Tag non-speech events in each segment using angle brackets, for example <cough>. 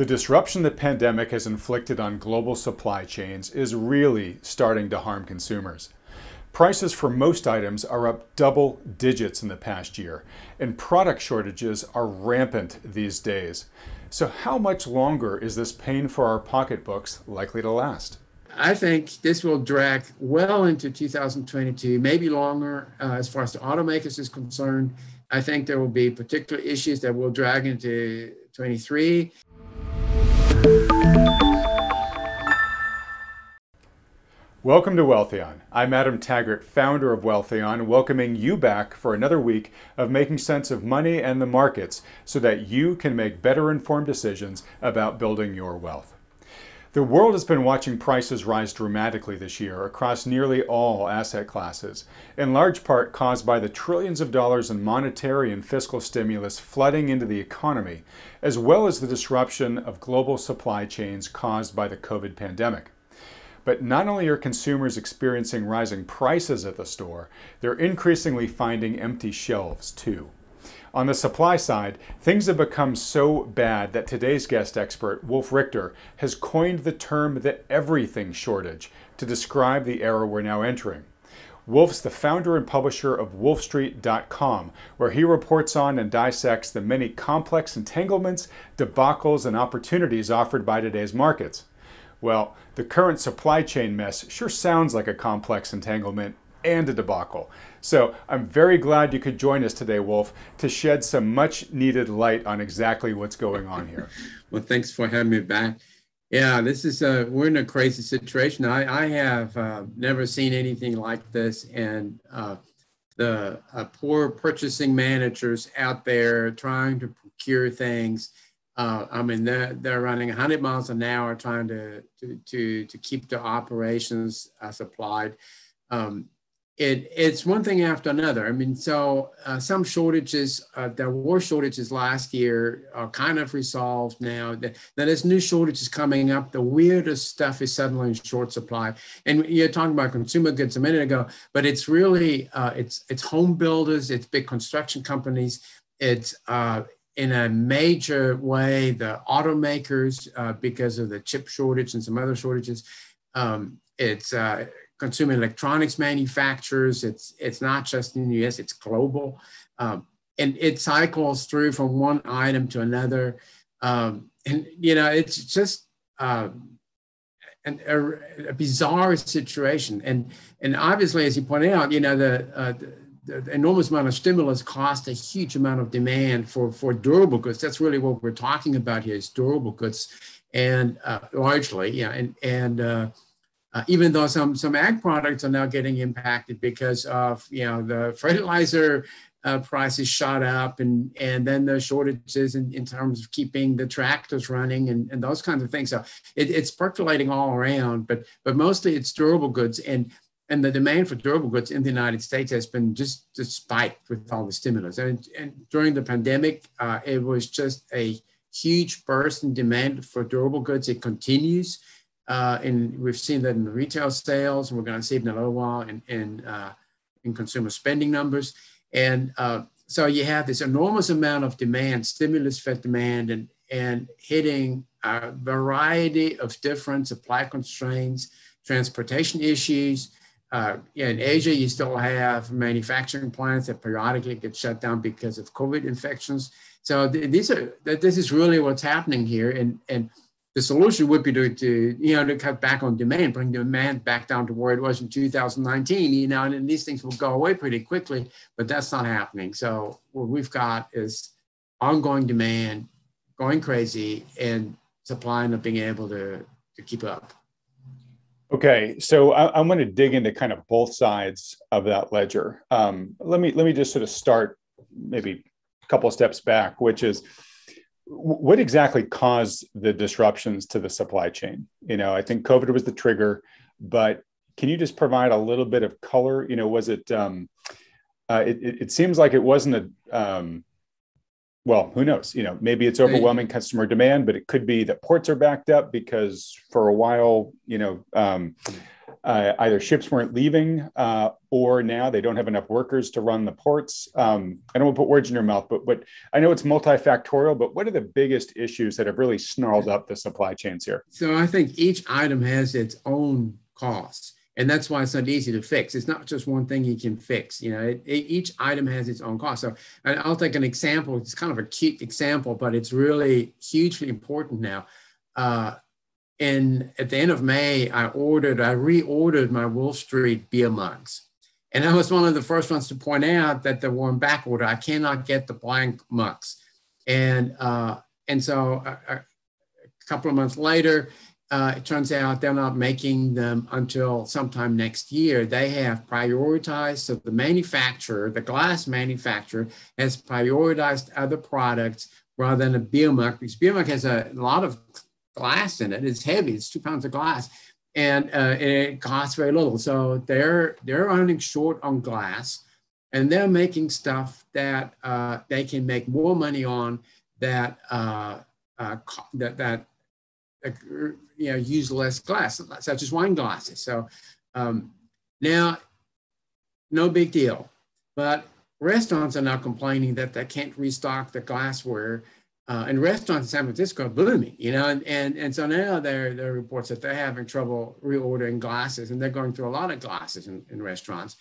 The disruption the pandemic has inflicted on global supply chains is really starting to harm consumers. Prices for most items are up double digits in the past year, and product shortages are rampant these days. So, how much longer is this pain for our pocketbooks likely to last? I think this will drag well into 2022, maybe longer uh, as far as the automakers is concerned. I think there will be particular issues that will drag into 23. Welcome to Wealthion. I'm Adam Taggart, founder of Wealthion, welcoming you back for another week of making sense of money and the markets so that you can make better informed decisions about building your wealth. The world has been watching prices rise dramatically this year across nearly all asset classes, in large part caused by the trillions of dollars in monetary and fiscal stimulus flooding into the economy, as well as the disruption of global supply chains caused by the COVID pandemic. But not only are consumers experiencing rising prices at the store, they're increasingly finding empty shelves too. On the supply side, things have become so bad that today's guest expert, Wolf Richter, has coined the term the everything shortage to describe the era we're now entering. Wolf's the founder and publisher of WolfStreet.com, where he reports on and dissects the many complex entanglements, debacles, and opportunities offered by today's markets. Well, the current supply chain mess sure sounds like a complex entanglement and a debacle. So I'm very glad you could join us today, Wolf, to shed some much needed light on exactly what's going on here. <laughs> well, thanks for having me back. Yeah, this is a, we're in a crazy situation. I, I have uh, never seen anything like this. And uh, the uh, poor purchasing managers out there trying to procure things. Uh, I mean, they're, they're running 100 miles an hour trying to, to, to, to keep the operations uh, supplied. Um, it, it's one thing after another. I mean, so uh, some shortages, uh, there were shortages last year, are kind of resolved now. Now there's new shortages coming up. The weirdest stuff is suddenly in short supply. And you're talking about consumer goods a minute ago, but it's really uh, it's it's home builders, it's big construction companies, it's uh, in a major way the automakers uh, because of the chip shortage and some other shortages. Um, it's uh, consumer electronics manufacturers. It's it's not just in the U.S. It's global, um, and it cycles through from one item to another. Um, and you know, it's just uh, an, a, a, bizarre situation. And and obviously, as you pointed out, you know, the, uh, the, the enormous amount of stimulus caused a huge amount of demand for for durable goods. That's really what we're talking about here is durable goods, and uh, largely, yeah, and and uh, even though some some ag products are now getting impacted because of you know the fertilizer uh, prices shot up and and then the shortages in, in terms of keeping the tractors running and, and those kinds of things. So it, it's percolating all around, but but mostly it's durable goods and and the demand for durable goods in the United States has been just, just spiked with all the stimulus. And, and during the pandemic, uh, it was just a huge burst in demand for durable goods. It continues. Uh, and we've seen that in the retail sales, we're going to see it in a little while in, in, uh, in consumer spending numbers. And uh, so you have this enormous amount of demand, stimulus fed demand, and, and hitting a variety of different supply constraints, transportation issues. Uh, in Asia, you still have manufacturing plants that periodically get shut down because of COVID infections. So th- these are this is really what's happening here, and and the solution would be to, to, you know to cut back on demand, bring demand back down to where it was in 2019. You know, and these things will go away pretty quickly, but that's not happening. So what we've got is ongoing demand going crazy and supply not being able to to keep up. Okay, so I, am going to dig into kind of both sides of that ledger. Um, let me let me just sort of start maybe a couple of steps back, which is what exactly caused the disruptions to the supply chain? You know, I think COVID was the trigger, but can you just provide a little bit of color? You know, was it? Um, uh, it, it, seems like it wasn't a. Um, well, who knows? You know, maybe it's overwhelming customer demand, but it could be that ports are backed up because for a while, you know, um, uh, either ships weren't leaving uh, or now they don't have enough workers to run the ports. Um, I don't want to put words in your mouth, but, I know it's multifactorial, but what are the biggest issues that have really snarled up the supply chains here? So I think each item has its own costs. And that's why it's not easy to fix. It's not just one thing you can fix. You know, it, it, each item has its own cost. So I'll take an example. It's kind of a cute example, but it's really hugely important now. Uh, and at the end of May, I ordered, I reordered my Wolf Street beer mugs. And I was one of the first ones to point out that they were in back order. I cannot get the blank mugs. And, uh, and so a, a, couple of months later, uh, it turns out they're not making them until sometime next year. They have prioritized, so the manufacturer, the glass manufacturer, has prioritized other products rather than a beer mug because beer mug has a lot of glass in it. It's heavy. It's two pounds of glass, and uh, it costs very little. So they're they're running short on glass, and they're making stuff that uh, they can make more money on that uh, uh that that uh, you know use less glass, such as wine glasses. So um, now, no big deal, but restaurants are now complaining that they can't restock the glassware uh, and restaurants in San Francisco are booming, you know, and, and, and so now there, there are reports that they're having trouble reordering glasses and they're going through a lot of glasses in, in restaurants.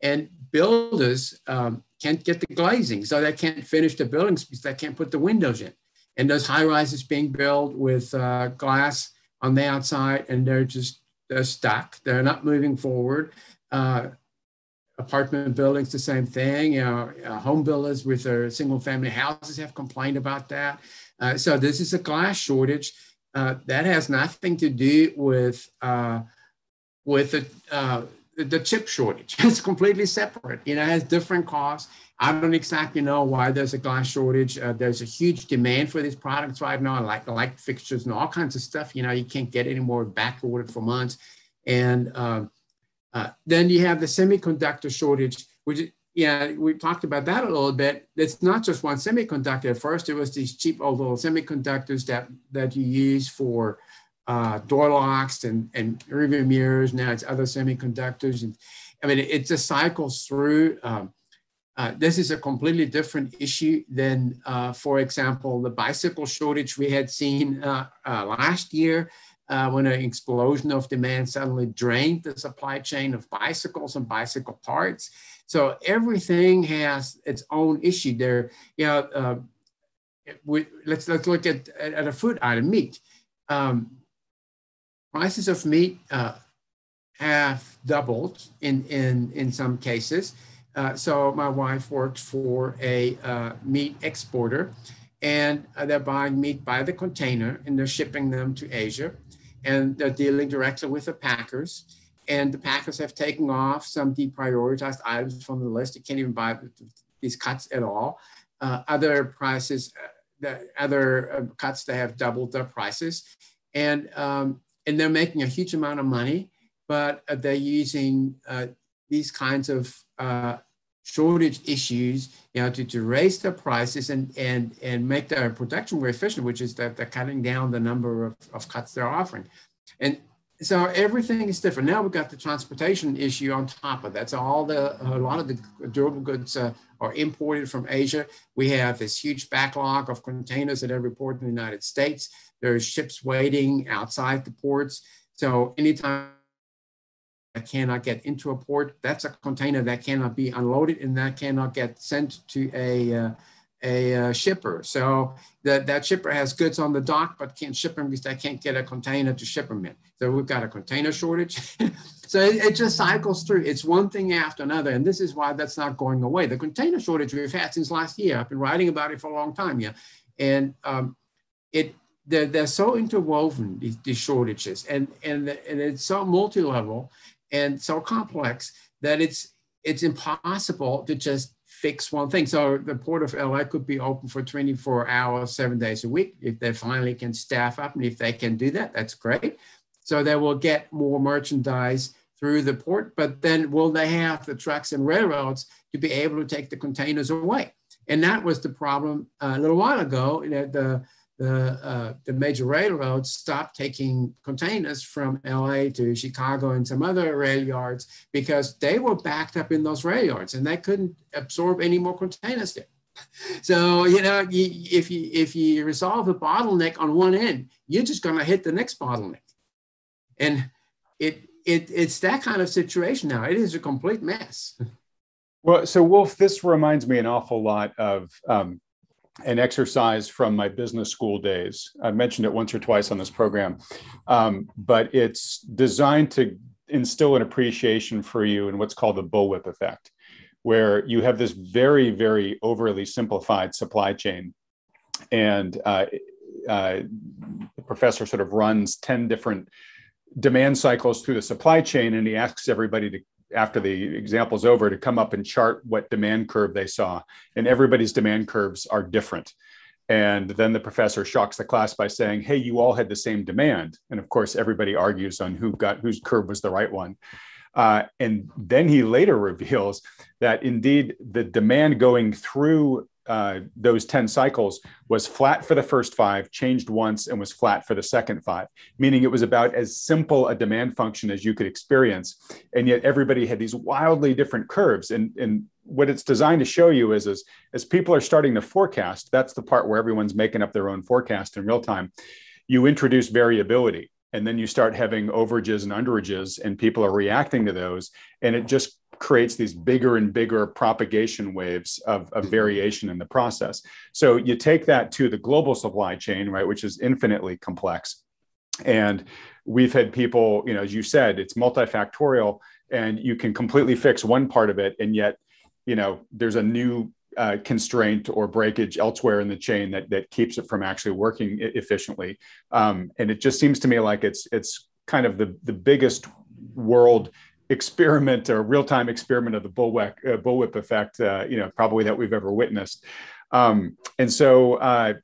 And builders um, can't get the glazing, so they can't finish the buildings because they can't put the windows in. And those high rises being built with uh, glass on the outside, and they're just they're stuck. They're not moving forward. Uh, apartment buildings, the same thing. You know, uh, home builders with their single family houses have complained about that. Uh, so this is a glass shortage. Uh, that has nothing to do with uh, with the, uh, the chip shortage. <laughs> It's completely separate. You know, it has different costs. I don't exactly know why there's a glass shortage. Uh, there's a huge demand for these products right now, like light fixtures and all kinds of stuff. You know, you can't get any more back ordered for months. And um, uh, then you have the semiconductor shortage, which yeah, we talked about that a little bit. It's not just one semiconductor. At first, it was these cheap old little semiconductors that that you use for uh, door locks and and rearview mirrors. Now it's other semiconductors, and I mean it, it just cycles through. Um, uh, this is a completely different issue than, uh, for example, the bicycle shortage we had seen uh, uh, last year uh, when an explosion of demand suddenly drained the supply chain of bicycles and bicycle parts. So everything has its own issue there. You know, uh, we, let's let's look at, at a food item, meat. Um, prices of meat uh, have doubled in in in some cases. Uh, so my wife works for a uh, meat exporter, and uh, they're buying meat by the container and they're shipping them to Asia and they're dealing directly with the packers. And the packers have taken off some deprioritized items from the list. You can't even buy these cuts at all. Uh, other prices, uh, the other uh, cuts, they have doubled their prices. And, um, and they're making a huge amount of money, but uh, they're using uh, these kinds of shortage issues, you know, to, to raise the prices and, and, and make their production more efficient, which is that they're cutting down the number of, of cuts they're offering. And so everything is different. Now we've got the transportation issue on top of that. So all the, a lot of the durable goods uh, are imported from Asia. We have this huge backlog of containers at every port in the United States. There's ships waiting outside the ports. So anytime cannot get into a port. That's a container that cannot be unloaded and that cannot get sent to a, uh, a uh, shipper. So that, that shipper has goods on the dock, but can't ship them because they can't get a container to ship them in. So we've got a container shortage. <laughs> so it, it, just cycles through. It's one thing after another. And this is why that's not going away. The container shortage we've had since last year. I've been writing about it for a long time. Yeah. And um, it, they're, they're so interwoven, these, these shortages, and, and, and it's so multi-level and so complex that it's it's impossible to just fix one thing. So the port of LA could be open for 24 hours, seven days a week. If they finally can staff up and if they can do that, that's great. So they will get more merchandise through the port, but then will they have the trucks and railroads to be able to take the containers away? And that was the problem uh, a little while ago. You know, the the, uh, the major railroads stopped taking containers from LA to Chicago and some other rail yards because they were backed up in those rail yards and they couldn't absorb any more containers there. So, you know, if you if you resolve a bottleneck on one end, you're just going to hit the next bottleneck. And it, it it's that kind of situation now. It is a complete mess. Well, so Wolf, this reminds me an awful lot of um, an exercise from my business school days. I mentioned it once or twice on this program, um, but it's designed to instill an appreciation for you in what's called the bullwhip effect, where you have this very, very overly simplified supply chain. And uh, uh, the professor sort of runs 10 different demand cycles through the supply chain, and he asks everybody to after the example's over to come up and chart what demand curve they saw. And everybody's demand curves are different. And then the professor shocks the class by saying, Hey, you all had the same demand. And of course, everybody argues on who got whose curve was the right one. Uh, and then he later <laughs> reveals that indeed the demand going through uh, those 10 cycles was flat for the first five, changed once, and was flat for the second five, meaning it was about as simple a demand function as you could experience. And yet everybody had these wildly different curves. And, and what it's designed to show you is, is as people are starting to forecast, that's the part where everyone's making up their own forecast in real time, you introduce variability. And then you start having overages and underages, and people are reacting to those. And it just creates these bigger and bigger propagation waves of, of, mm-hmm. variation in the process. So you take that to the global supply chain, right, which is infinitely complex. And we've had people, you know, as you said, it's multifactorial and you can completely fix one part of it. And yet, you know, there's a new uh, constraint or breakage elsewhere in the chain that, that keeps it from actually working efficiently. Um, and it just seems to me like it's, it's kind of the, the biggest world experiment or real-time experiment of the bullwhip, uh, bullwhip effect, uh, you know, probably that we've ever witnessed. Um, and so uh,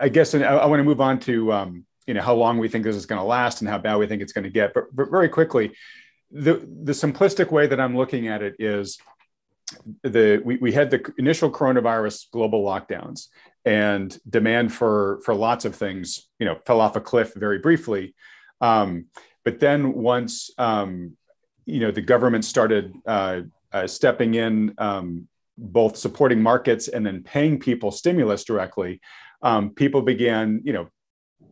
I, guess I, I want to move on to, um, you know, how long we think this is going to last and how bad we think it's going to get. But, but very quickly, the, the simplistic way that I'm looking at it is the we, we had the initial coronavirus global lockdowns and demand for for lots of things you know fell off a cliff very briefly um, but then once um, you know the government started uh, uh, stepping in, um, both supporting markets and then paying people stimulus directly. Um, people began, you know,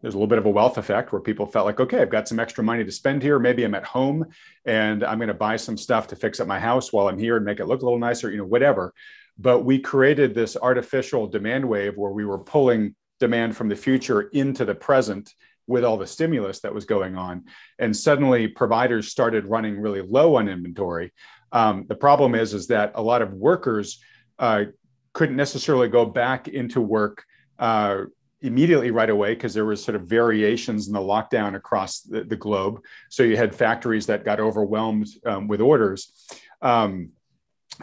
there's a little bit of a wealth effect where people felt like, okay, I've got some extra money to spend here. Maybe I'm at home and I'm going to buy some stuff to fix up my house while I'm here and make it look a little nicer, you know, whatever. But we created this artificial demand wave where we were pulling demand from the future into the present with all the stimulus that was going on. And suddenly providers started running really low on inventory. Um, the problem is, is that a lot of workers uh, couldn't necessarily go back into work uh, immediately right away because there was sort of variations in the lockdown across the, the globe. So you had factories that got overwhelmed um, with orders. Um,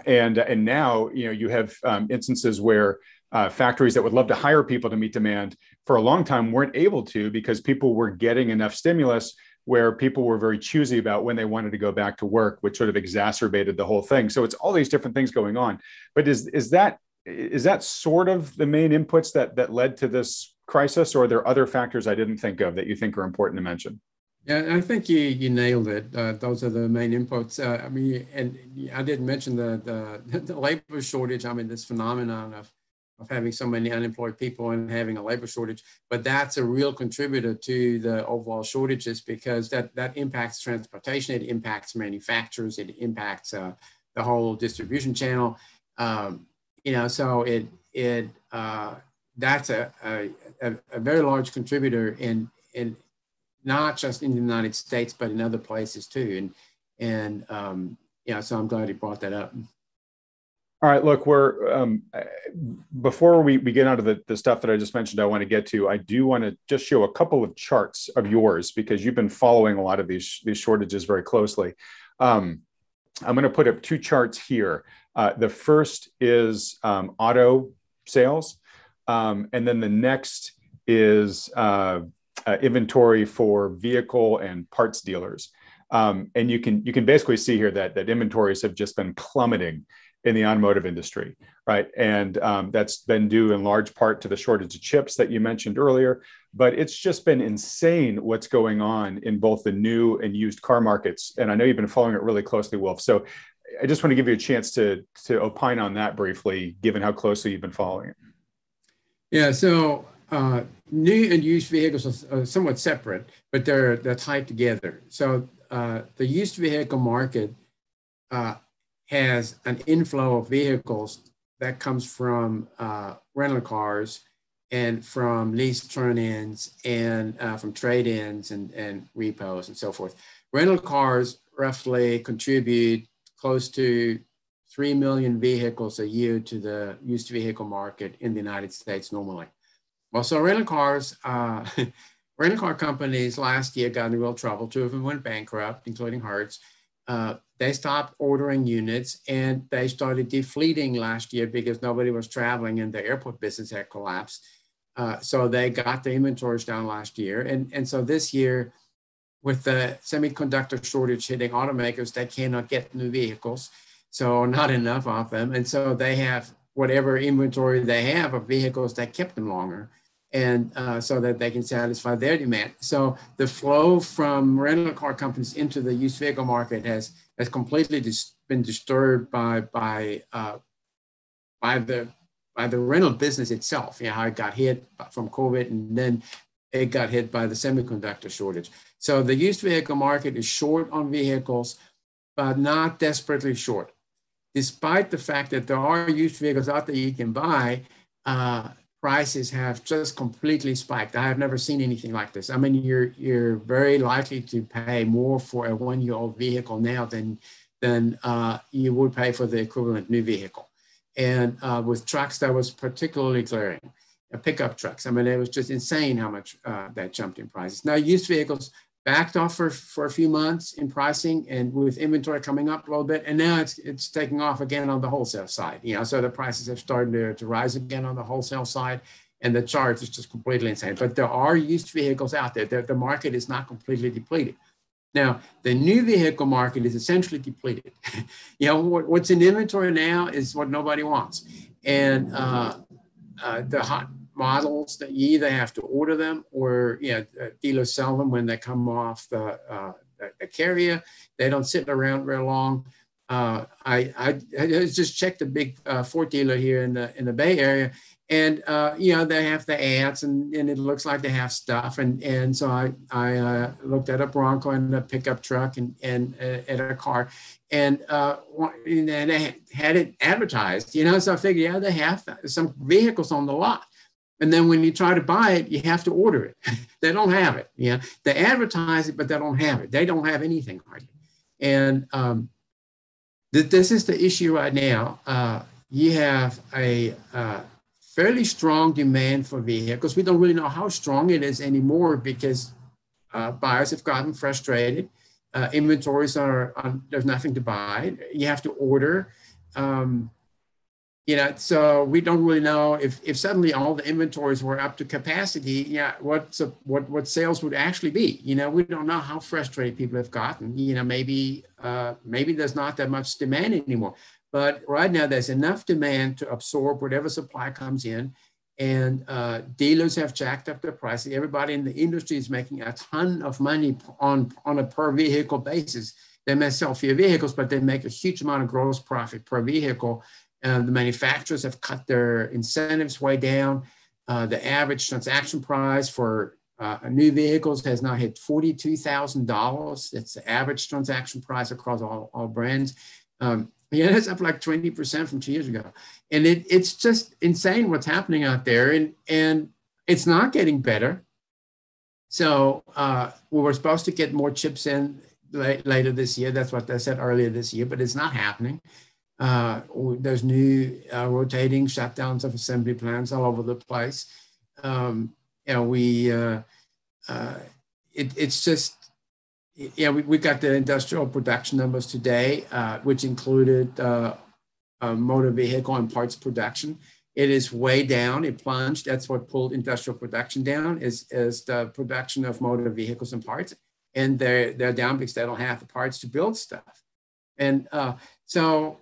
and, and now, you know, you have um, instances where uh, factories that would love to hire people to meet demand for a long time weren't able to because people were getting enough stimulus where people were very choosy about when they wanted to go back to work, which sort of exacerbated the whole thing. So it's all these different things going on. But is is that is that sort of the main inputs that that led to this crisis, or are there other factors I didn't think of that you think are important to mention? Yeah, I think you you nailed it. Uh, those are the main inputs. Uh, I mean, and I didn't mention the, the <laughs> the labor shortage. I mean, this phenomenon of of having so many unemployed people and having a labor shortage. But that's a real contributor to the overall shortages because that, that impacts transportation, it impacts manufacturers, it impacts uh, the whole distribution channel. Um, you know, so it, it uh, that's a, a, a, very large contributor in, in not just in the United States, but in other places too. And, and um, yeah, so I'm glad you brought that up. All right, look, we're um, before we, we get onto the, the stuff that I just mentioned, I want to get to. I do want to just show a couple of charts of yours because you've been following a lot of these these shortages very closely. Um, I'm going to put up two charts here. Uh, the first is um, auto sales, um, and then the next is uh, uh, inventory for vehicle and parts dealers. Um, and you can you can basically see here that that inventories have just been plummeting in the automotive industry, right? And um, that's been due in large part to the shortage of chips that you mentioned earlier. But it's just been insane what's going on in both the new and used car markets. And I know you've been following it really closely, Wolf. So I just want to give you a chance to to opine on that briefly, given how closely you've been following it. Yeah. So uh, new and used vehicles are, somewhat separate, but they're they're tied together. So uh, the used vehicle market uh, has an inflow of vehicles that comes from uh, rental cars and from lease turn-ins and uh, from trade-ins and, and repos and so forth. Rental cars roughly contribute close to 3 million vehicles a year to the used vehicle market in the United States normally. Well, so rental cars, uh, <laughs> rental car companies last year got in real trouble. Two of them went bankrupt, including Hertz. Uh, they stopped ordering units and they started defleeting last year because nobody was traveling and the airport business had collapsed. Uh, so they got the inventories down last year. And, and so this year, with the semiconductor shortage hitting automakers, they cannot get new vehicles. So not enough of them. And so they have whatever inventory they have of vehicles that kept them longer and uh, so that they can satisfy their demand. So the flow from rental car companies into the used vehicle market has has completely dis- been disturbed by by uh, by the by the rental business itself. You know, how it got hit from COVID, and then it got hit by the semiconductor shortage. So the used vehicle market is short on vehicles, but not desperately short. Despite the fact that there are used vehicles out there you can buy, uh, prices have just completely spiked. I have never seen anything like this. I mean, you're you're very likely to pay more for a one-year-old vehicle now than than uh, you would pay for the equivalent new vehicle. And uh, with trucks, that was particularly glaring. Uh, pickup trucks. I mean, it was just insane how much uh, that jumped in prices. Now, used vehicles backed off for, for a few months in pricing and with inventory coming up a little bit. And now it's, it's taking off again on the wholesale side. You know, so the prices have started to, to rise again on the wholesale side and the charge is just completely insane. But there are used vehicles out there. The, the market is not completely depleted. Now, the new vehicle market is essentially depleted. <laughs> you know, what, what's in inventory now is what nobody wants. And uh, uh, the hot models that you either have to order them or you know, dealers sell them when they come off the, uh, the, carrier. They don't sit around very long. Uh, I, I, I, just checked a big uh, Ford dealer here in the in the Bay Area, and uh, you know they have the ads, and, and it looks like they have stuff, and and so I I uh, looked at a Bronco and a pickup truck and and uh, at a car, and uh, and they had it advertised, you know. So I figured, yeah, they have some vehicles on the lot. And then when you try to buy it, you have to order it. <laughs> they don't have it. Yeah, they advertise it, but they don't have it. They don't have anything hardly. And um, th- this is the issue right now. Uh, you have a uh, fairly strong demand for vehicles. We don't really know how strong it is anymore because uh, buyers have gotten frustrated. Uh, inventories are, there's nothing to buy. You have to order. Um, you know, so we don't really know if, if suddenly all the inventories were up to capacity, yeah, what what what sales would actually be. You know, we don't know how frustrated people have gotten. You know, maybe uh, maybe there's not that much demand anymore. But right now, there's enough demand to absorb whatever supply comes in, and uh, dealers have jacked up their prices. Everybody in the industry is making a ton of money on on a per vehicle basis. They may sell fewer vehicles, but they make a huge amount of gross profit per vehicle uh, the manufacturers have cut their incentives way down. Uh, the average transaction price for uh, new vehicles has now hit $42,000. It's the average transaction price across all, all brands. Um, <laughs> yeah, that's up like 20% from two years ago. And it, it's just insane what's happening out there. And, and it's not getting better. So uh, we were supposed to get more chips in later this year. That's what I said earlier this year, but it's not happening. Uh, there's new uh, rotating shutdowns of assembly plants all over the place. Um, you know, we, uh, uh it, it's just, yeah, we, we got the industrial production numbers today, uh, which included uh, motor vehicle and parts production. It is way down, it plunged. That's what pulled industrial production down is, is the production of motor vehicles and parts. And they're, they're down because they don't have the parts to build stuff. And so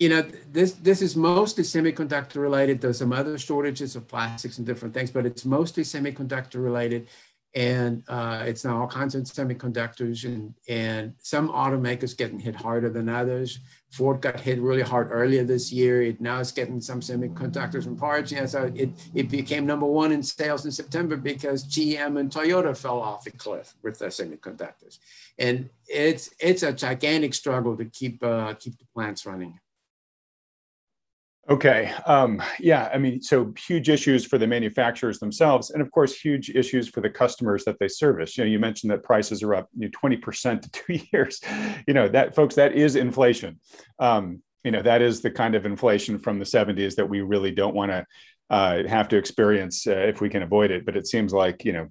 you know, this this is mostly semiconductor related. There's some other shortages of plastics and different things, but it's mostly semiconductor related and uh, it's now all kinds of semiconductors and, and some automakers getting hit harder than others. Ford got hit really hard earlier this year. It now it's getting some semiconductors and parts. Yeah, so it, it became number one in sales in September because GM and Toyota fell off the cliff with their semiconductors. And it's it's a gigantic struggle to keep uh, keep the plants running. Okay. Um, yeah. I mean, so huge issues for the manufacturers themselves, and of course, huge issues for the customers that they service. You know, you mentioned that prices are up you know, 20% to <laughs> two years. You know, that folks, that is inflation. Um, you know, that is the kind of inflation from the 70s that we really don't want to uh, have to experience uh, if we can avoid it. But it seems like, you know,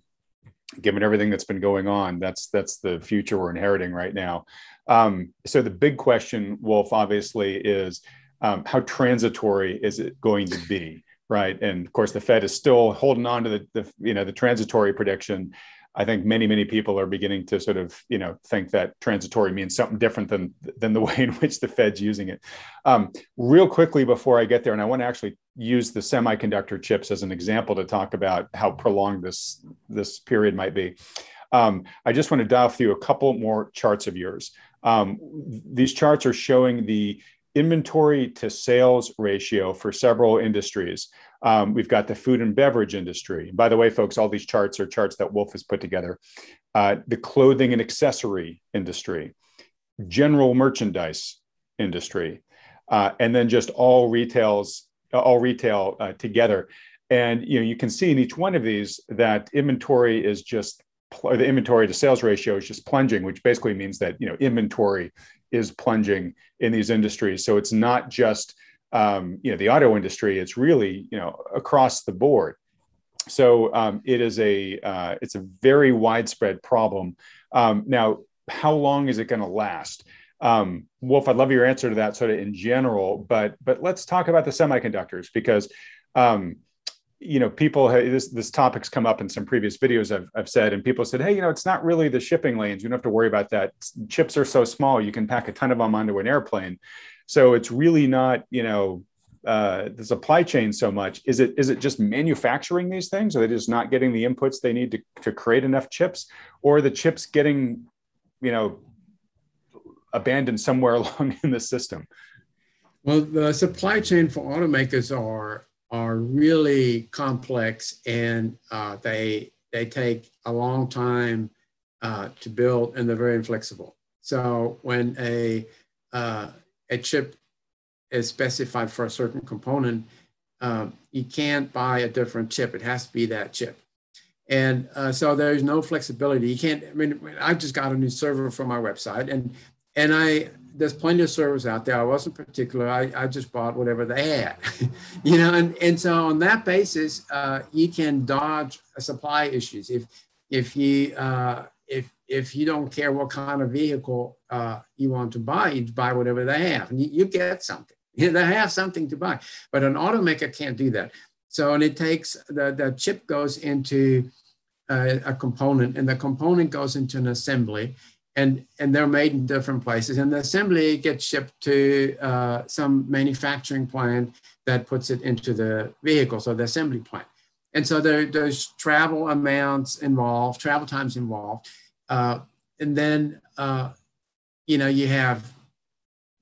given everything that's been going on, that's that's the future we're inheriting right now. Um, so the big question, Wolf, obviously, is um, how transitory is it going to be right? And of course the fed is still holding on to the, the you know the transitory prediction. I think many many people are beginning to sort of you know think that transitory means something different than than the <laughs> way in which the fed's using it. Um, real quickly before i get there and i want to actually use the semiconductor chips as an example to talk about how prolonged this this period might be. Um, i just want to dial through a couple more charts of yours. Um, these charts are showing the inventory to sales ratio for several industries. Um, we've got the food and beverage industry. By the way, folks, all these charts are charts that Wolf has put together. Uh, the clothing and accessory industry, general merchandise industry, uh, and then just all retails, all retail uh, together. And you know, you can see in each one of these that inventory is just the inventory to sales ratio is just plunging, which basically means that you know inventory is plunging in these industries. So it's not just um, you know the auto industry; it's really you know across the board. So um, it is a uh, it's a very widespread problem. Um, now, how long is it going to last? Um, Wolf, I'd love your answer to that sort of in general, but but let's talk about the semiconductors because um, you know, people this this topic's come up in some previous videos I've, I've said, and people said, hey, you know, it's not really the shipping lanes. You don't have to worry about that. Chips are so small, you can pack a ton of them onto an airplane. So it's really not, you know, uh, the supply chain so much. Is it is it just manufacturing these things? Are they just not getting the inputs they need to, to create enough chips, or the chips getting, you know, abandoned somewhere <laughs> along in the system? Well, the supply chain for automakers are are really complex and uh, they they take a long time uh, to build and they're very inflexible. So when a uh, a chip is specified for a certain component, um, you can't buy a different chip. It has to be that chip. And uh, so there's no flexibility. You can't. I mean, I just got a new server for my website, and and I there's plenty of servers out there. I wasn't particular. I, I just bought whatever they had, <laughs> you know, and, and so on that basis, uh, you can dodge supply issues. If, if you, uh, if, if you don't care what kind of vehicle uh, you want to buy, you buy whatever they have and you, you get something. <laughs> They have something to buy, but an automaker can't do that. So, and it takes the, the chip goes into a, a component and the component goes into an assembly and, and they're made in different places. And the assembly gets shipped to uh, some manufacturing plant that puts it into the vehicle, so the assembly plant. And so there, there's travel amounts involved, travel times involved. Uh, and then, uh, you know, you have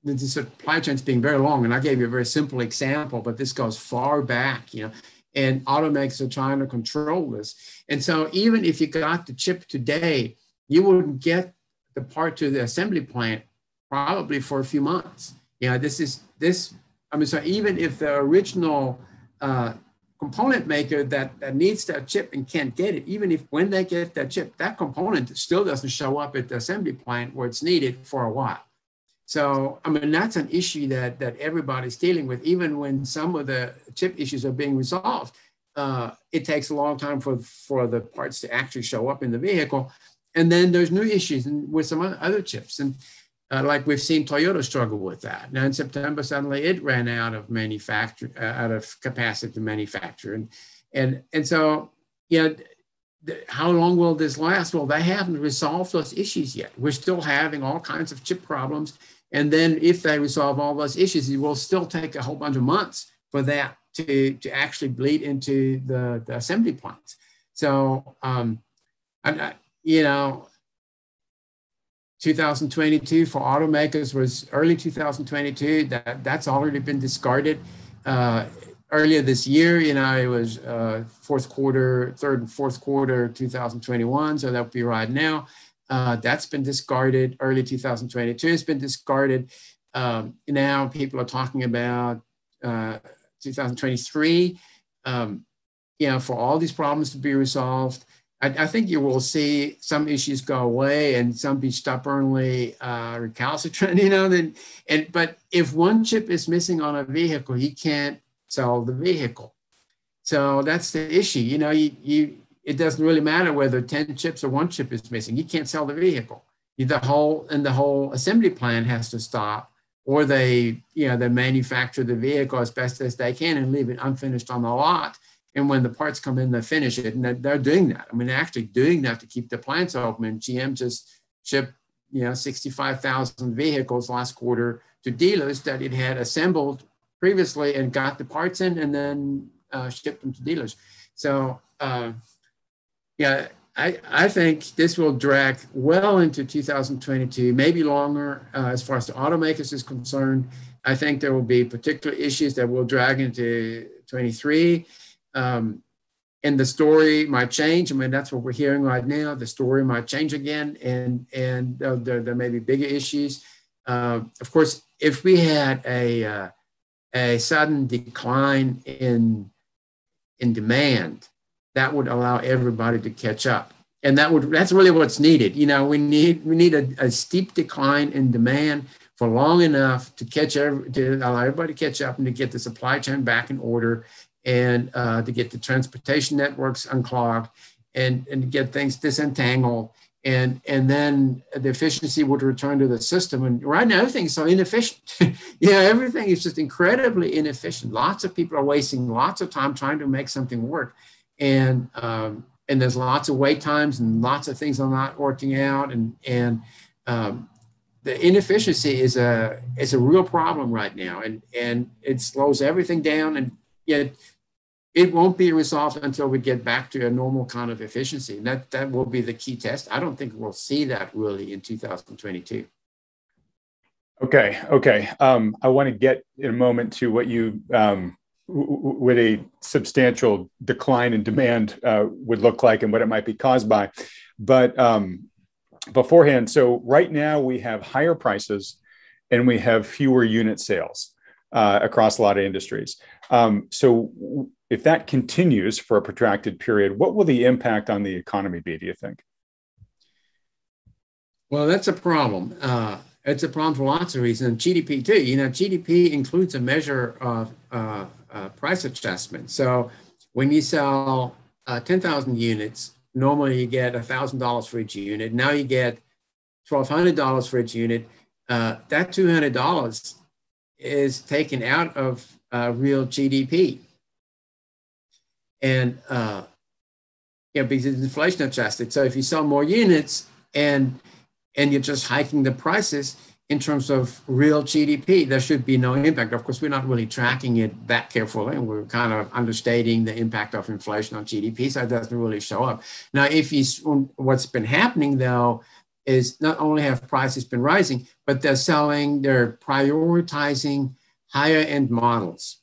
the supply chains being very long. And I gave you a very simple example, but this goes far back, you know, and automakers are trying to control this. And so even if you got the chip today, you wouldn't get the part to the assembly plant probably for a few months. Yeah, this is this. I mean, so even if the original uh, component maker that, that needs that chip and can't get it, even if when they get that chip, that component still doesn't show up at the assembly plant where it's needed for a while. So, I mean, that's an issue that, that everybody's dealing with. Even when some of the chip issues are being resolved, uh, it takes a long time for, for the parts to actually show up in the vehicle. And then there's new issues with some other chips. And uh, like we've seen Toyota struggle with that. Now in September, suddenly it ran out of manufacture, uh, out of capacity to manufacture. And, and, and so, yeah, how long will this last? Well, they haven't resolved those issues yet. We're still having all kinds of chip problems And then if they resolve all those issues, it will still take a whole bunch of months for that to, to actually bleed into the, the assembly plants. So, um, I, you know, 2022 for automakers was early 2022. That that's already been discarded. Uh, earlier this year, you know, it was uh, fourth quarter, third and fourth quarter 2021. So that would be right now. Uh, that's been discarded. Early 2022 has been discarded. Um, now people are talking about uh, 2023. Um, you know, for all these problems to be resolved. I, I, think you will see some issues go away and some be stubbornly uh, recalcitrant. <laughs> You know, then and but if one chip is missing on a vehicle, you can't sell the vehicle. So that's the issue. You know, you, you it doesn't really matter whether 10 chips or one chip is missing. You can't sell the vehicle. The whole and the whole assembly plan has to stop, or they, you know, they manufacture the vehicle as best as they can and leave it unfinished on the lot. And when the parts come in, they finish it. And they're doing that. I mean, actually doing that to keep the plants open. And GM just shipped, you know, 65,000 vehicles last quarter to dealers that it had assembled previously and got the parts in and then uh, shipped them to dealers. So uh, yeah, I, I think this will drag well into 2022, maybe longer uh, as far as the automakers is concerned. I think there will be particular issues that will drag into 23. Um, and the story might change. I mean, that's what we're hearing right now. The story might change again, and and uh, there, there may be bigger issues. Uh, of course, if we had a uh, a sudden decline in, in demand, that would allow everybody to catch up. And that would that's really what's needed. You know, we need we need a, a steep decline in demand for long enough to catch every, to allow everybody to catch up and to get the supply chain back in order and uh, to get the transportation networks unclogged and, and get things disentangled and and then the efficiency would return to the system. And right now, everything's so inefficient. <laughs> yeah, everything is just incredibly inefficient. Lots of people are wasting lots of time trying to make something work, and um, and there's lots of wait times and lots of things are not working out, and and um, the inefficiency is a is a real problem right now, and and it slows everything down, and yet it won't be resolved until we get back to a normal kind of efficiency. And that, that will be the key test. I don't think we'll see that really in 2022. Okay, okay. Um, I want to get in a moment to what you, um, with a substantial decline in demand, uh, would look like and what it might be caused by. But um, beforehand, so right now we have higher prices and we have fewer unit sales uh, across a lot of industries. Um, so if that continues for a protracted period, what will the impact on the economy be, do you think? Well, that's a problem. Uh, it's a problem for lots of reasons. GDP too. You know, GDP includes a measure of uh, uh, price adjustment. So when you sell uh, 10,000 units, normally you get $1,000 for each unit. Now you get $1,200 for each unit. Uh, that $200 is taken out of uh, real GDP and uh, you know, because inflation adjusted. So if you sell more units and and you're just hiking the prices in terms of real GDP, there should be no impact. Of course, we're not really tracking it that carefully, and we're kind of understating the impact of inflation on GDP, so it doesn't really show up. Now, if you what's been happening though is not only have prices been rising, but they're selling, they're prioritizing higher end models.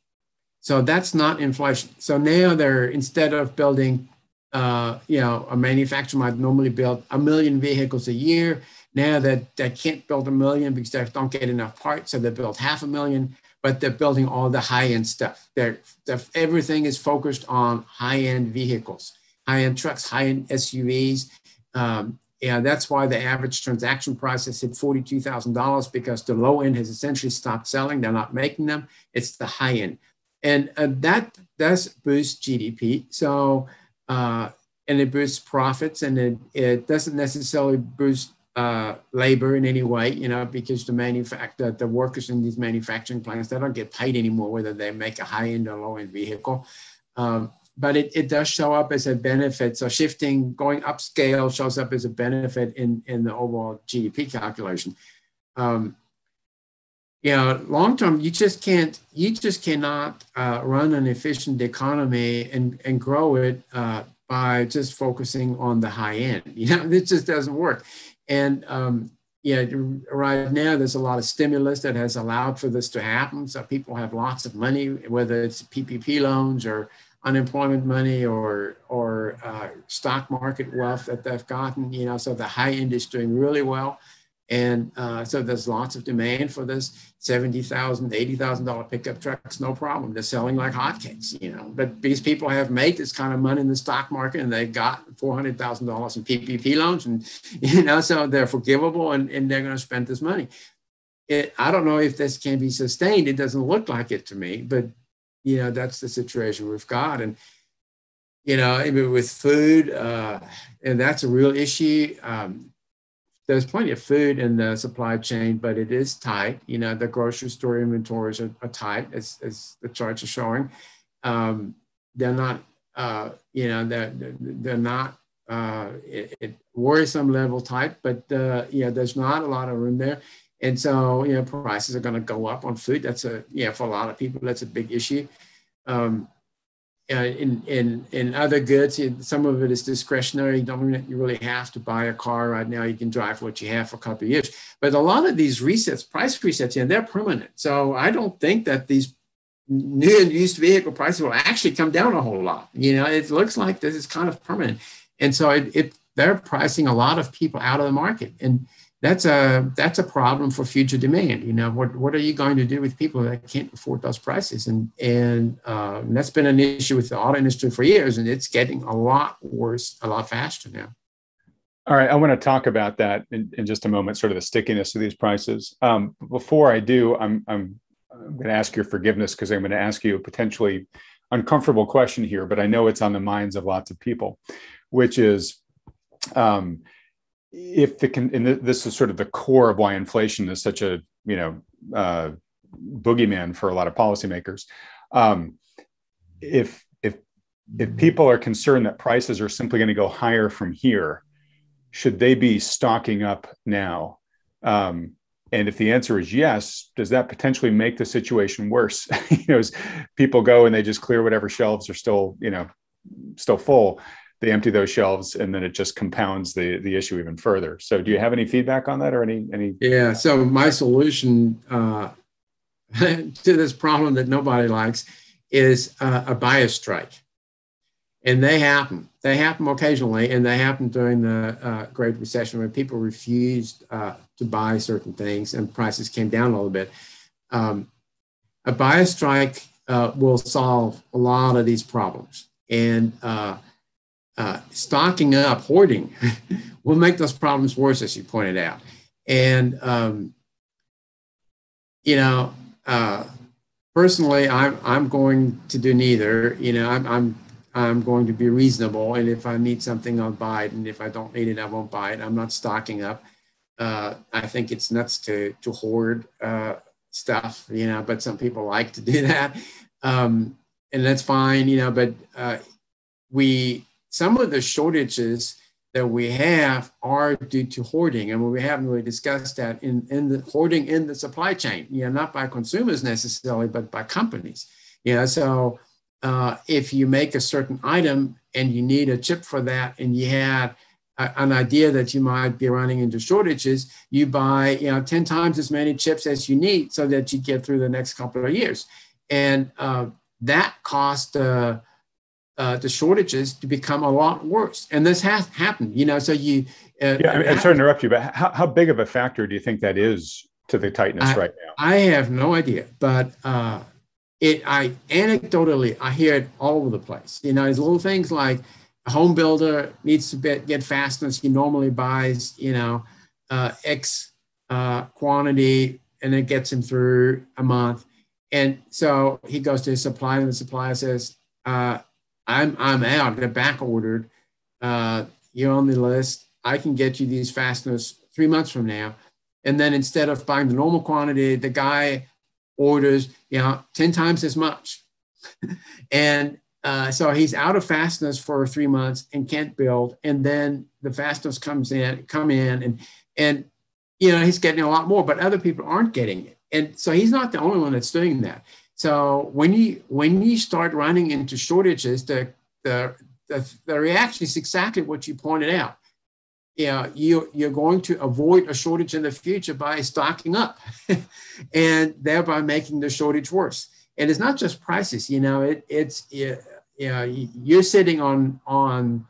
So that's not inflation. So now they're instead of building, uh, you know, a manufacturer might normally build a million vehicles a year. Now that they can't build a million because they don't get enough parts, so they build half a million. But they're building all the high-end stuff. They're, they're everything is focused on high-end vehicles, high-end trucks, high-end SUVs. Um, yeah, that's why the average transaction price has hit $42,000 because the low end has essentially stopped selling. They're not making them. It's the high end and uh, that does boost GDP. So uh, and it boosts profits, and it, it doesn't necessarily boost uh, labor in any way, you know, because the manufacturer, the workers in these manufacturing plants, they don't get paid anymore whether they make a high end or low end vehicle. Um, but it, it does show up as a benefit. So shifting, going upscale shows up as a benefit in, in the overall GDP calculation. Um, you know, long term, you just can't, you just cannot uh, run an efficient economy and, and grow it uh, by just focusing on the high end. <laughs> You know, it just doesn't work. And um, yeah, right now there's a lot of stimulus that has allowed for this to happen. So people have lots of money, whether it's PPP loans or unemployment money or or uh, stock market wealth that they've gotten. You know, so the high end is doing really well. And uh, so there's lots of demand for this $70,000, $80,000 pickup trucks, no problem. They're selling like hotcakes, you know. But these people have made this kind of money in the stock market and they've got $400,000 in PPP loans. And, <laughs> you know, so they're forgivable and, and they're going to spend this money. It, I don't know if this can be sustained. It doesn't look like it to me, but, you know, that's the situation we've got. And, you know, even with food, uh, and that's a real issue. Um, there's plenty of food in the supply chain, but it is tight. You know, the grocery store inventories are, are tight, as, as the charts are showing. Um, they're not, uh, you know, they're, they're not uh, at worrisome level tight, but uh, yeah, there's not a lot of room there. And so, you know, prices are going to go up on food. That's a, yeah, for a lot of people, that's a big issue. Um, uh, in, in, in other goods, some of it is discretionary. You don't you really have to buy a car right now. You can drive what you have for a couple of years. But a lot of these resets, price resets, yeah, they're permanent. So I don't think that these new and used vehicle prices will actually come down a whole lot. You know, it looks like this is kind of permanent. And so it, it they're pricing a lot of people out of the market. And that's a that's a problem for future demand. You know, what what are you going to do with people that can't afford those prices? And and, uh, and that's been an issue with the auto industry for years, and it's getting a lot worse, a lot faster now. All right, I want to talk about that in, in just a moment, sort of the stickiness of these prices. Um, before I do, I'm I'm, I'm going to ask your forgiveness because I'm going to ask you a potentially uncomfortable question here, but I know it's on the minds of lots of people, which is. Um, if the and this is sort of the core of why inflation is such a you know uh, boogeyman for a lot of policymakers. Um, if if if people are concerned that prices are simply going to go higher from here, should they be stocking up now? Um, and if the answer is yes, does that potentially make the situation worse? <laughs> you know, as people go and they just clear whatever shelves are still you know still full they empty those shelves and then it just compounds the the issue even further. So do you have any feedback on that or any any? Yeah so my solution uh, <laughs> to this problem that nobody likes is uh, a buyers strike. And they happen. They happen occasionally and they happen during the uh, great recession when people refused uh, to buy certain things and prices came down a little bit. Um, a buyers strike uh, will solve a lot of these problems. And uh, stocking up, hoarding, <laughs> will make those problems worse, as you pointed out. And, um, you know, uh, personally, I'm, I'm going to do neither. You know, I'm, I'm, I'm going to be reasonable. And if I need something, I'll buy it. And if I don't need it, I won't buy it. I'm not stocking up. Uh, I think it's nuts to, to hoard uh, stuff, you know, but some people like to do <laughs> that. Um, and that's fine, you know, but uh, we, some of the shortages that we have are due to hoarding. And we haven't really discussed that in, in the hoarding in the supply chain, you know, not by consumers necessarily, but by companies. You know, so uh, if you make a certain item and you need a chip for that and you had an idea that you might be running into shortages, you buy, you know, 10 times as many chips as you need so that you get through the next couple of years. And uh, that cost uh, uh, the shortages to become a lot worse. And this has happened, you know, so you. Uh, yeah, I mean, I'm sorry to interrupt you, but how, how big of a factor do you think that is to the tightness I, right now? I have no idea, but uh, it, I anecdotally, I hear it all over the place. You know, there's little things like a home builder needs to get, get fasteners. He normally buys, you know, uh, X uh, quantity and it gets him through a month. And so he goes to his supplier and the supplier says, uh, I'm I'm out. They're back ordered. Uh, you're on the list. I can get you these fasteners three months from now. And then instead of buying the normal quantity, the guy orders, you know, 10 times as much. <laughs> and uh, so he's out of fasteners for three months and can't build. And then the fasteners comes in, come in and, and, you know, he's getting a lot more, but other people aren't getting it. and so he's not the only one that's doing that. So when you when you start running into shortages, the the the, the reaction is exactly what you pointed out. Yeah, you you're going to avoid a shortage in the future by stocking up, <laughs> and thereby making the shortage worse. And it's not just prices. You know, it it's yeah, you're sitting on on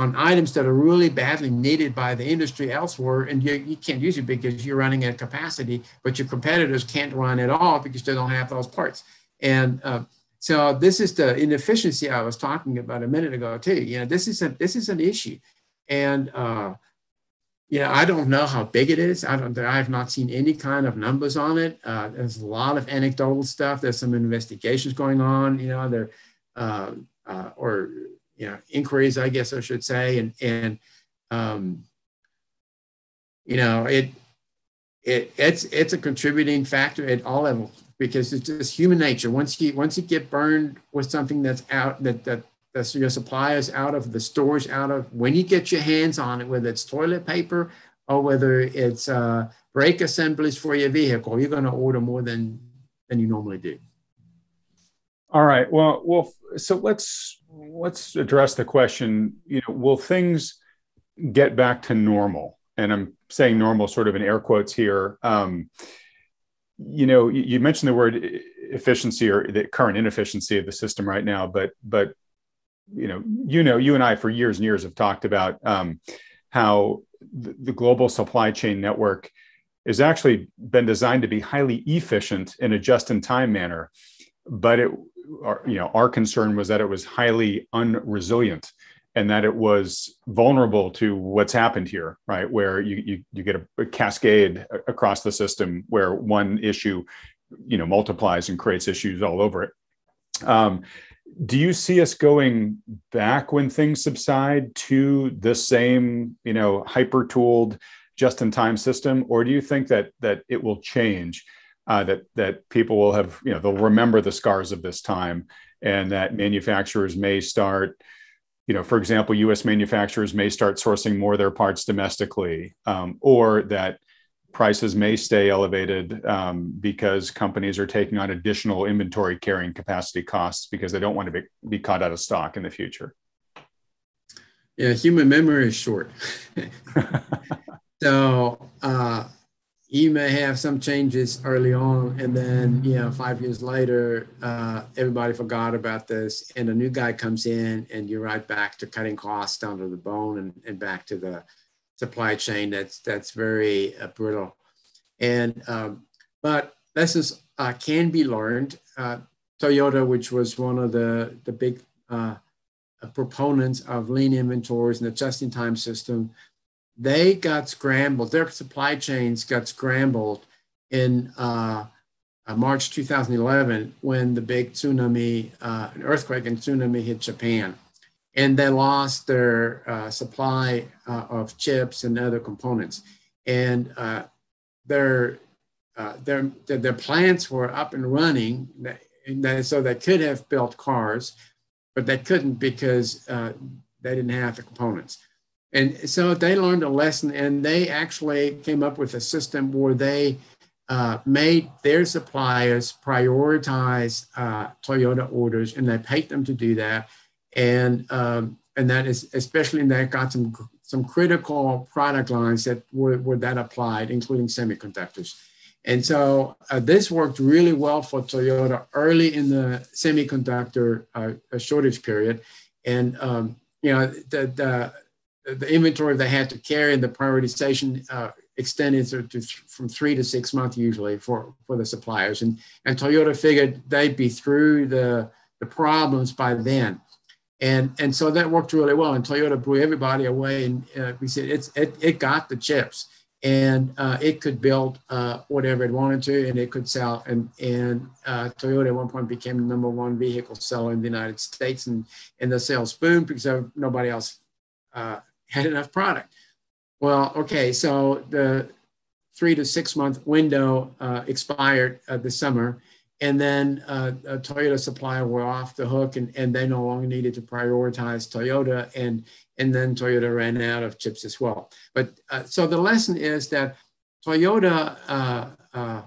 on items that are really badly needed by the industry elsewhere, and you, you can't use it because you're running at capacity, but your competitors can't run at all because they don't have those parts. And uh, so this is the inefficiency I was talking about a minute ago too. You know, this is a this is an issue, and uh, you know I don't know how big it is. I don't. I have not seen any kind of numbers on it. Uh, there's a lot of anecdotal stuff. There's some investigations going on. You know, there uh, uh, or you know, inquiries, I guess I should say, and and um, you know, it it it's it's a contributing factor at all levels because it's just human nature. Once you once you get burned with something that's out that that that's your suppliers out of the stores out of when you get your hands on it, whether it's toilet paper or whether it's uh, brake assemblies for your vehicle, you're going to order more than than you normally do. All right. Well, well. So let's let's address the question. You know, will things get back to normal? And I'm saying normal, sort of in air quotes here. Um, you know, you mentioned the word efficiency or the current inefficiency of the system right now, but but you know, you know, you and I for years and years have talked about um, how the, the global supply chain network has actually been designed to be highly efficient in a just-in-time manner, but it our, you know, our concern was that it was highly unresilient and that it was vulnerable to what's happened here, right? Where you you, you get a, a cascade across the system where one issue, you know, multiplies and creates issues all over it. Um, do you see us going back when things subside to the same, you know, hyper tooled, just in time system, or do you think that that it will change? Uh, that that people will have you know they'll remember the scars of this time and that manufacturers may start you know for example us manufacturers may start sourcing more of their parts domestically um, or that prices may stay elevated um, because companies are taking on additional inventory carrying capacity costs because they don't want to be, be caught out of stock in the future. Yeah human memory is short. <laughs> So uh, you may have some changes early on and then you know five years later uh, everybody forgot about this and a new guy comes in and you're right back to cutting costs down to the bone and, and back to the supply chain that's that's very uh, brittle. And um, but lessons uh, can be learned. Uh, toyota which was one of the the big uh, proponents of lean inventories and the just-in-time system they got scrambled. Their supply chains got scrambled in uh, uh, March 2011 when the big tsunami, uh, earthquake and tsunami hit Japan. And they lost their uh, supply uh, of chips and other components. And uh, their, their, their, plants were up and running, so they could have built cars, but they couldn't because they didn't have the components. And so they learned a lesson and they actually came up with a system where they uh, made their suppliers prioritize uh, Toyota orders and they paid them to do that. And, um, and that is, especially they got some, some critical product lines that were, were that applied, including semiconductors. And so uh, this worked really well for Toyota early in the semiconductor uh, shortage period. And, um, you know, the, the the inventory they had to carry and the prioritization uh, extended to, to, from three to six months usually for, for the suppliers. And, and Toyota figured they'd be through the, the problems by then. And, and so that worked really well. And Toyota blew everybody away. And uh, we said it's, it, it got the chips and uh, it could build uh, whatever it wanted to and it could sell. And, and uh, Toyota at one point became the number one vehicle seller in the United States. And, and the sales boomed because nobody else uh, had enough product. Well, okay, so the three to six month window uh, expired uh, this summer, and then uh, Toyota supplier were off the hook, and, and they no longer needed to prioritize Toyota, and and then Toyota ran out of chips as well. But uh, so the lesson is that Toyota uh, uh,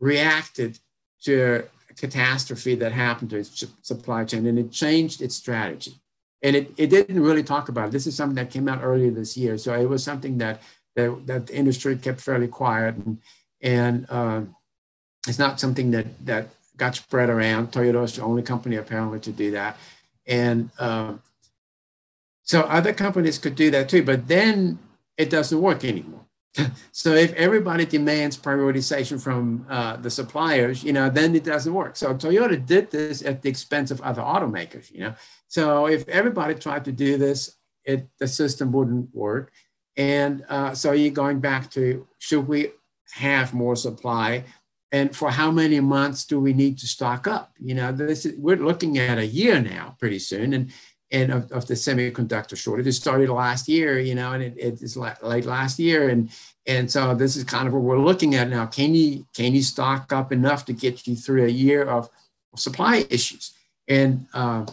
reacted to a catastrophe that happened to its supply chain and it changed its strategy. And it, it didn't really talk about it. This is something that came out earlier this year. So it was something that, that, that the industry kept fairly quiet. And, and uh, it's not something that, that got spread around. Toyota is the only company apparently to do that. And uh, so other companies could do that too, but then it doesn't work anymore. <laughs> so if everybody demands prioritization from uh, the suppliers, you know, then it doesn't work. So Toyota did this at the expense of other automakers, you know. So if everybody tried to do this, it the system wouldn't work. And uh, so you're going back to should we have more supply? And for how many months do we need to stock up? You know, this is, we're looking at a year now, pretty soon, and and of, of the semiconductor shortage. It started last year, you know, and it, it is late last year, and and so this is kind of what we're looking at now. Can you can you stock up enough to get you through a year of, supply issues? And uh,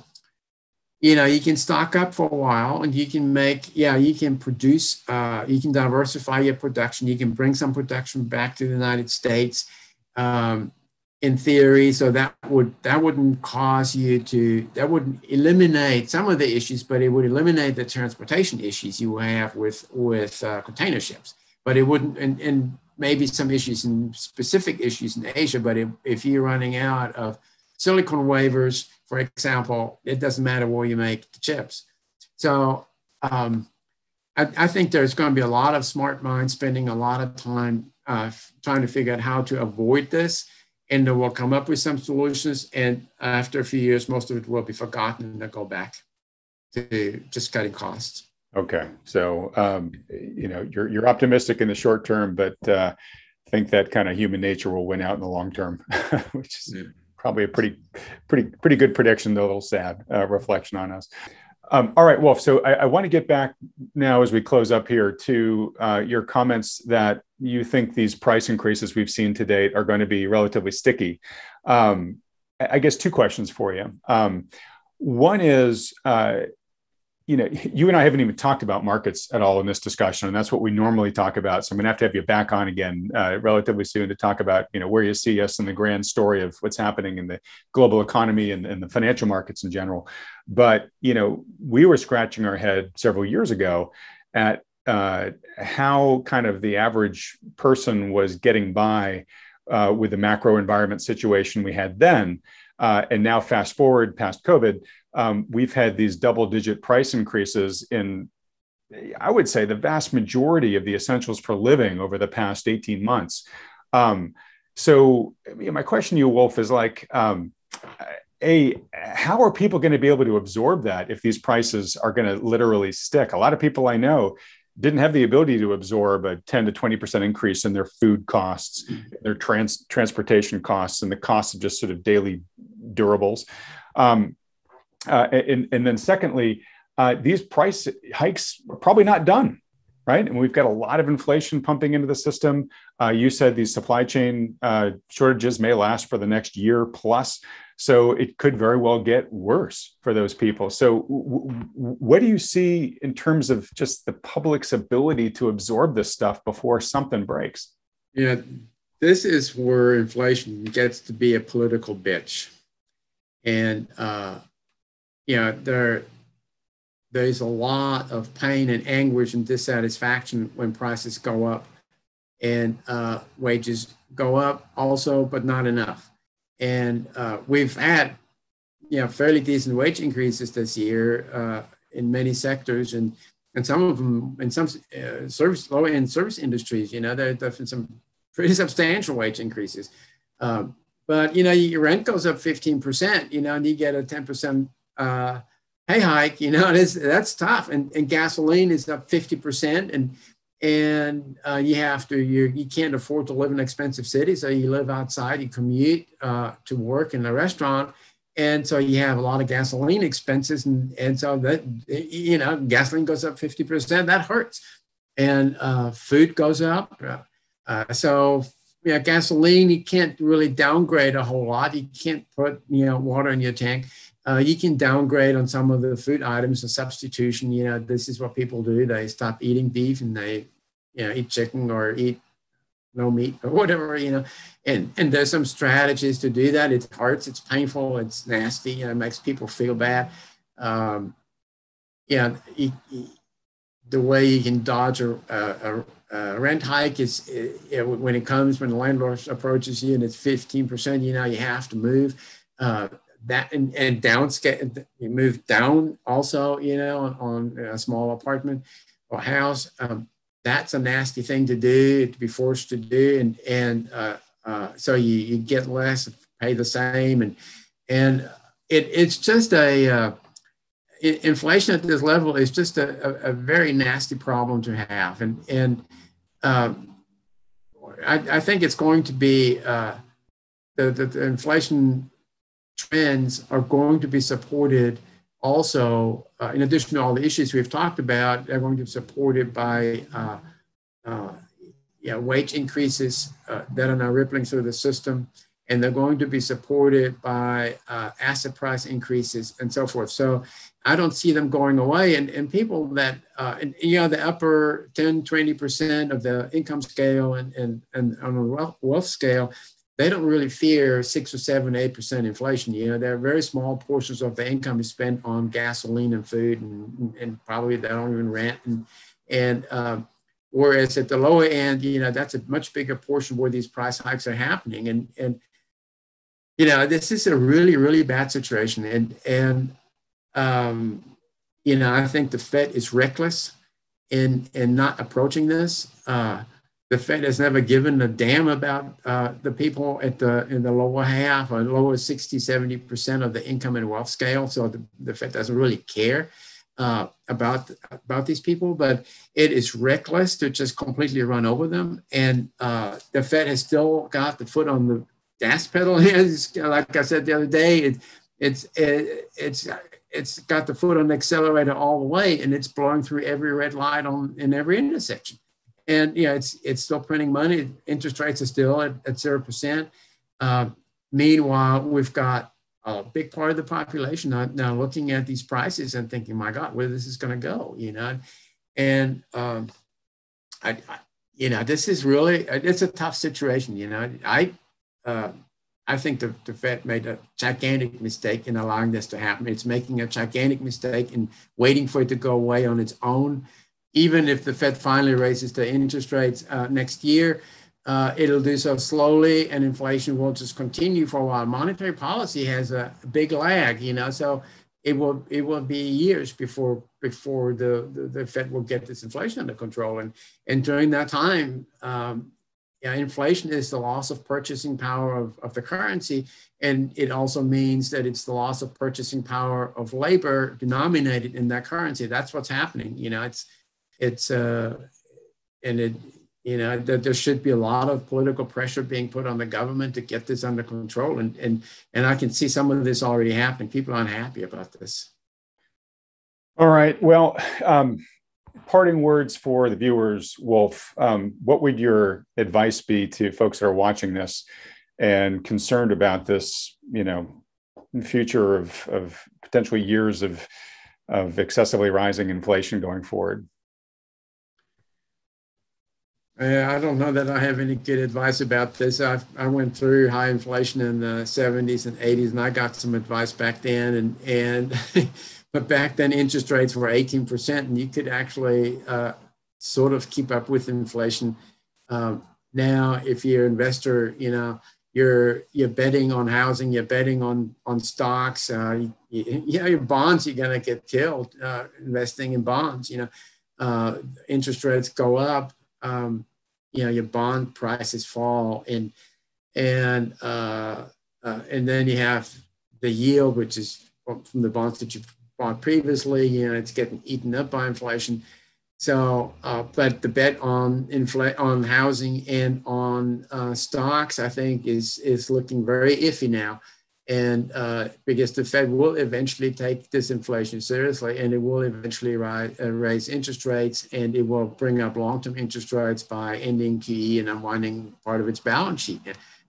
you know, you can stock up for a while, and you can make yeah, you can produce, uh, you can diversify your production. You can bring some production back to the United States. Um, in theory so that would that wouldn't cause you to that wouldn't eliminate some of the issues but it would eliminate the transportation issues you have with with uh, container ships but it wouldn't and, and maybe some issues in specific issues in asia but if you're running out of silicon wafers for example it doesn't matter where you make the chips so um, I, I, think there's going to be a lot of smart minds spending a lot of time uh, trying to figure out how to avoid this and then we'll come up with some solutions. And after a few years, most of it will be forgotten and they'll go back to just cutting costs. Okay, so um, you know you're you're optimistic in the short term, but uh, think that kind of human nature will win out in the long term, <laughs> which is probably a pretty pretty pretty good prediction, though a little sad uh, reflection on us. Um, all right, Wolf. So I, I want to get back now as we close up here to uh, your comments that you think these price increases we've seen to date are going to be relatively sticky. Um, I guess two questions for you. Um, one is, uh, you know, <laughs> you and I haven't even talked about markets at all in this discussion, and that's what we normally talk about. So I'm going to have to have you back on again uh, relatively soon to talk about, you know, where you see us in the grand story of what's happening in the global economy and, and the financial markets in general. But you know, we were scratching our head several years ago at uh, how kind of the average person was getting by uh, with the macro environment situation we had then. Uh, and now, fast forward past COVID, um, we've had these double digit price increases in, I would say, the vast majority of the essentials for living over the past 18 months. Um, so, my question to you, Wolf, is like, um, a how are people going to be able to absorb that if these prices are going to literally stick a lot of people i know didn't have the ability to absorb a 10 to 20% increase in their food costs, their trans, transportation costs, and the cost of just sort of daily durables. Um, uh, and, and, then, secondly, uh, these price hikes are probably not done, right? And we've got a lot of inflation pumping into the system. Uh, you said these supply chain uh, shortages may last for the next year plus. So it could very well get worse for those people. So, w- what do you see in terms of just the public's ability to absorb this stuff before something breaks? Yeah, this is where inflation gets to be a political bitch. And, uh, you know, there, there's a lot of pain and anguish and dissatisfaction when prices go up and uh, wages go up also, but not enough. And uh, we've had, you know, fairly decent wage increases this year uh, in many sectors, and and some of them in some uh, service low end service industries, you know, there have been some pretty <laughs> substantial wage increases. Um, but you know, your rent goes up 15%, you know, and you get a 10% uh, pay hike, you know, <laughs> it's, that's tough. And, and gasoline is up 50%. And and uh, you have to you you can't afford to live in an expensive city so you live outside you commute uh, to work in a restaurant. And so you have a lot of gasoline expenses and, and so that you know gasoline goes up 50% that hurts. And uh, food goes up. Uh, so yeah gasoline you can't really downgrade a whole lot. You can't put you know water in your tank uh, you can downgrade on some of the food items, a substitution. You know, this is what people do. They stop eating beef and they, you know, eat chicken or eat no meat or <laughs> whatever, you know. And and there's some strategies to do that. It hurts, it's painful, it's nasty, you know, it makes people feel bad. Um, yeah, the way you can dodge a, a, a rent hike is uh, when it comes when the landlord approaches you and it's 15%, you know, you have to move. Uh, that and, and downscale, you move down also, you know, on, on a small apartment or house. Um, that's a nasty thing to do, to be forced to do. And, and uh, uh, so you, you get less, pay the same. And, and it, it's just a, uh, inflation at this level is just a, a, a, very nasty problem to have. And, and um, I, I, think it's going to be uh, the, the, the, inflation trends are going to be supported also, uh, in addition to all the issues we've talked about, they're going to be supported by uh, uh, yeah, wage increases uh, that are now rippling through the system, and they're going to be supported by uh, asset price increases and so forth. So I don't see them going away. And, and people that, uh, and, you know, the upper 10, 20% of the income scale and, and, and on the wealth, wealth scale, they don't really fear six or seven, eight percent inflation. You know, there are very small portions of the income is spent on gasoline and food, and, and probably they don't even rent. And and um, whereas at the lower end, you know, that's a much bigger portion where these price hikes are happening. And and you know, this is a really really bad situation. And and um, you know, I think the Fed is reckless in in not approaching this. Uh, the Fed has never given a damn about uh, the people at the in the lower half or lower 60, 70% of the income and wealth scale. So the, the Fed doesn't really care uh, about, about these people, but it is reckless to just completely run over them. And uh, the Fed has still got the foot on the gas pedal. like I said the other day, it, it's, it, it's, it's got the foot on the accelerator all the way and it's blowing through every red light on in every intersection and yeah, it's it's still printing money. Interest rates are still at zero percent. Uh, meanwhile, we've got a big part of the population now, now, looking at these prices and thinking, "My God, where this is going to go?" You know, and um, I, I, you know, this is really it's a tough situation. You know, I. Uh, I think the, the Fed made a gigantic mistake in allowing this to happen. It's making a gigantic mistake in waiting for it to go away on its own even if the Fed finally raises the interest rates uh, next year, uh, it'll do so slowly and inflation will just continue for a while. Monetary policy has a big lag, you know, so it will it will be years before before the, the, the Fed will get this inflation under control. And, and during that time, um, yeah, inflation is the loss of purchasing power of, of the currency. And it also means that it's the loss of purchasing power of labor denominated in that currency. That's what's happening. You know, it's it's uh, and it you know that there should be a lot of political pressure being put on the government to get this under control. And and and i can see some of this already happening. People are unhappy about this. All right. Well um, parting words for the viewers wolf. Um, what would your advice be to folks that are watching this and concerned about this you know future of of potentially years of of excessively rising inflation going forward I don't know that I have any good advice about this. I, I went through high inflation in the 70s and 80s, and I got some advice back then. And and <laughs> but back then interest rates were 18%, and you could actually uh, sort of keep up with inflation. Um, now, if you're an investor, you know you're you're betting on housing, you're betting on on stocks. Uh, you, you know your bonds, you're gonna get killed uh, investing in bonds. You know, uh, interest rates go up um, you know your bond prices fall and and uh, uh, and then you have the yield which is from the bonds that you bought previously you know it's getting eaten up by inflation. So uh, but the bet on infl- on housing and on uh, stocks i think is is looking very iffy now and uh, because the Fed will eventually take this inflation seriously, and it will eventually rise, uh, raise interest rates, and it will bring up long-term interest rates by ending QE and unwinding part of its balance sheet.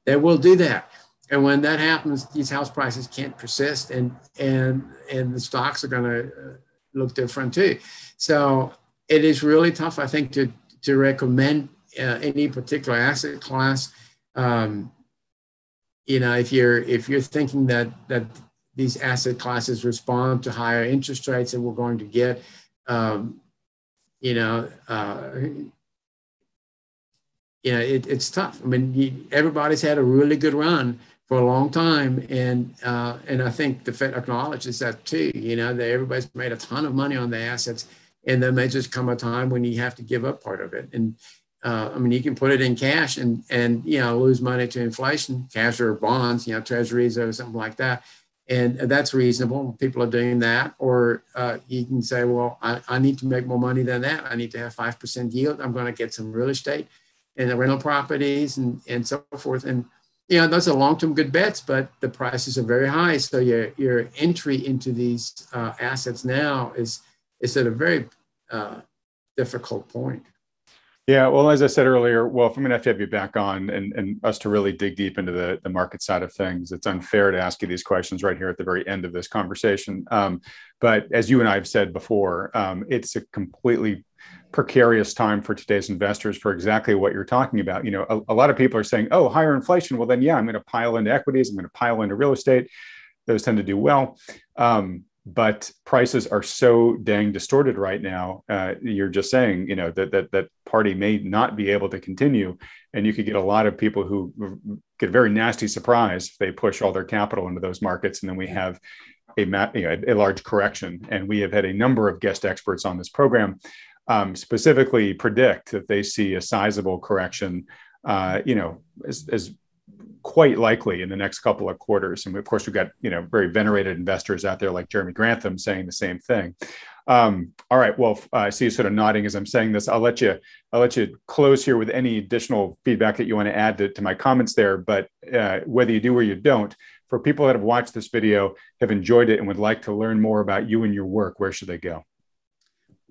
They will do that, and when that happens, these house prices can't persist, and and and the stocks are going to uh, look different too. So it is really tough, I think, to to recommend uh, any particular asset class. Um, you know, if you're if you're thinking that that these asset classes respond to higher interest rates that we're going to get, um, you know, uh, you know, it, it's tough. I mean, you, everybody's had a really good run for a long time, and uh, and I think the Fed acknowledges that too. You know, that everybody's made a ton of money on the assets, and there may just come a time when you have to give up part of it. And uh, I mean, you can put it in cash and and you know lose money to inflation, cash or bonds, you know, treasuries or something like that, and that's reasonable. People are doing that, or uh, you can say, well, I, I need to make more money than that. I need to have five percent yield. I'm going to get some real estate and the rental properties and, and so forth. And, you know, those are long-term good bets, but the prices are very high. So your, your entry into these uh, assets now is, is at a very uh, difficult point. Yeah, well, as I said earlier, Wolf, I'm going to have to have you back on and, and us to really dig deep into the, the market side of things, it's unfair to ask you these questions right here at the very end of this conversation. Um, but as you and I have said before, um, it's a completely precarious time for today's investors for exactly what you're talking about. You know, a, a lot of people are saying, "Oh, higher inflation." Well, then, yeah, I'm going to pile into equities. I'm going to pile into real estate. Those tend to do well, um, but prices are so dang distorted right now. Uh, you're just saying, you know, that that that party may not be able to continue, and you could get a lot of people who get a very nasty surprise if they push all their capital into those markets, and then we have a, you know, a large correction. And we have had a number of guest experts on this program um, specifically predict that they see a sizable correction, uh, you know, as, as, quite likely in the next couple of quarters. And of course, we've got you know very venerated investors out there like Jeremy Grantham saying the same thing. Um, all right, well, uh, I see you sort of nodding as I'm saying this. I'll let you I'll let you close here with any additional feedback that you want to add to, to my comments there. But uh, whether you do or you don't, for people that have watched this video, have enjoyed it, and would like to learn more about you and your work, where should they go?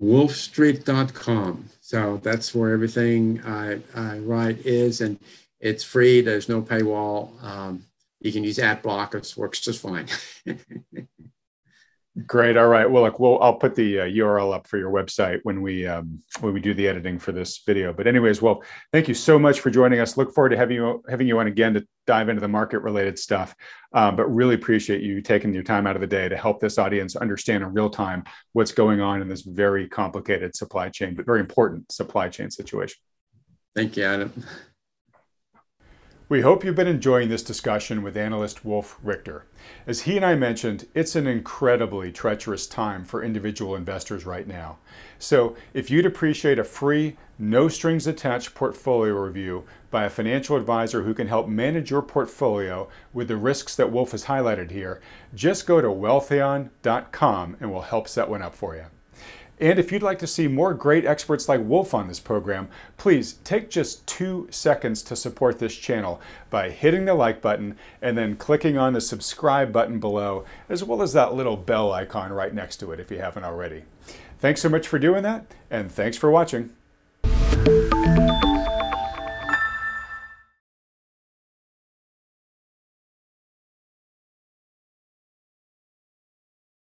wolfstreet.com. So that's where everything I, I write is, and it's free. There's no paywall. Um, you can use ad blockers, works just fine. <laughs> Great. All right. Well, look, we'll I'll put the uh, URL up for your website when we um, when we do the editing for this video. But anyways, Wolf, thank you so much for joining us. Look forward to having you having you on again to dive into the market related stuff. Um, but really appreciate you taking your time out of the day to help this audience understand in real time what's going on in this very complicated supply chain, but very important supply chain situation. Thank you, Adam. We hope you've been enjoying this discussion with analyst Wolf Richter. As he and I mentioned, it's an incredibly treacherous time for individual investors right now. So if you'd appreciate a free, no strings attached portfolio review by a financial advisor who can help manage your portfolio with the risks that Wolf has highlighted here, just go to wealthion.com and we'll help set one up for you. And if you'd like to see more great experts like Wolf on this program, please take just two seconds to support this channel by hitting the like button and then clicking on the subscribe button below, as well as that little bell icon right next to it if you haven't already. Thanks so much for doing that, and thanks for watching.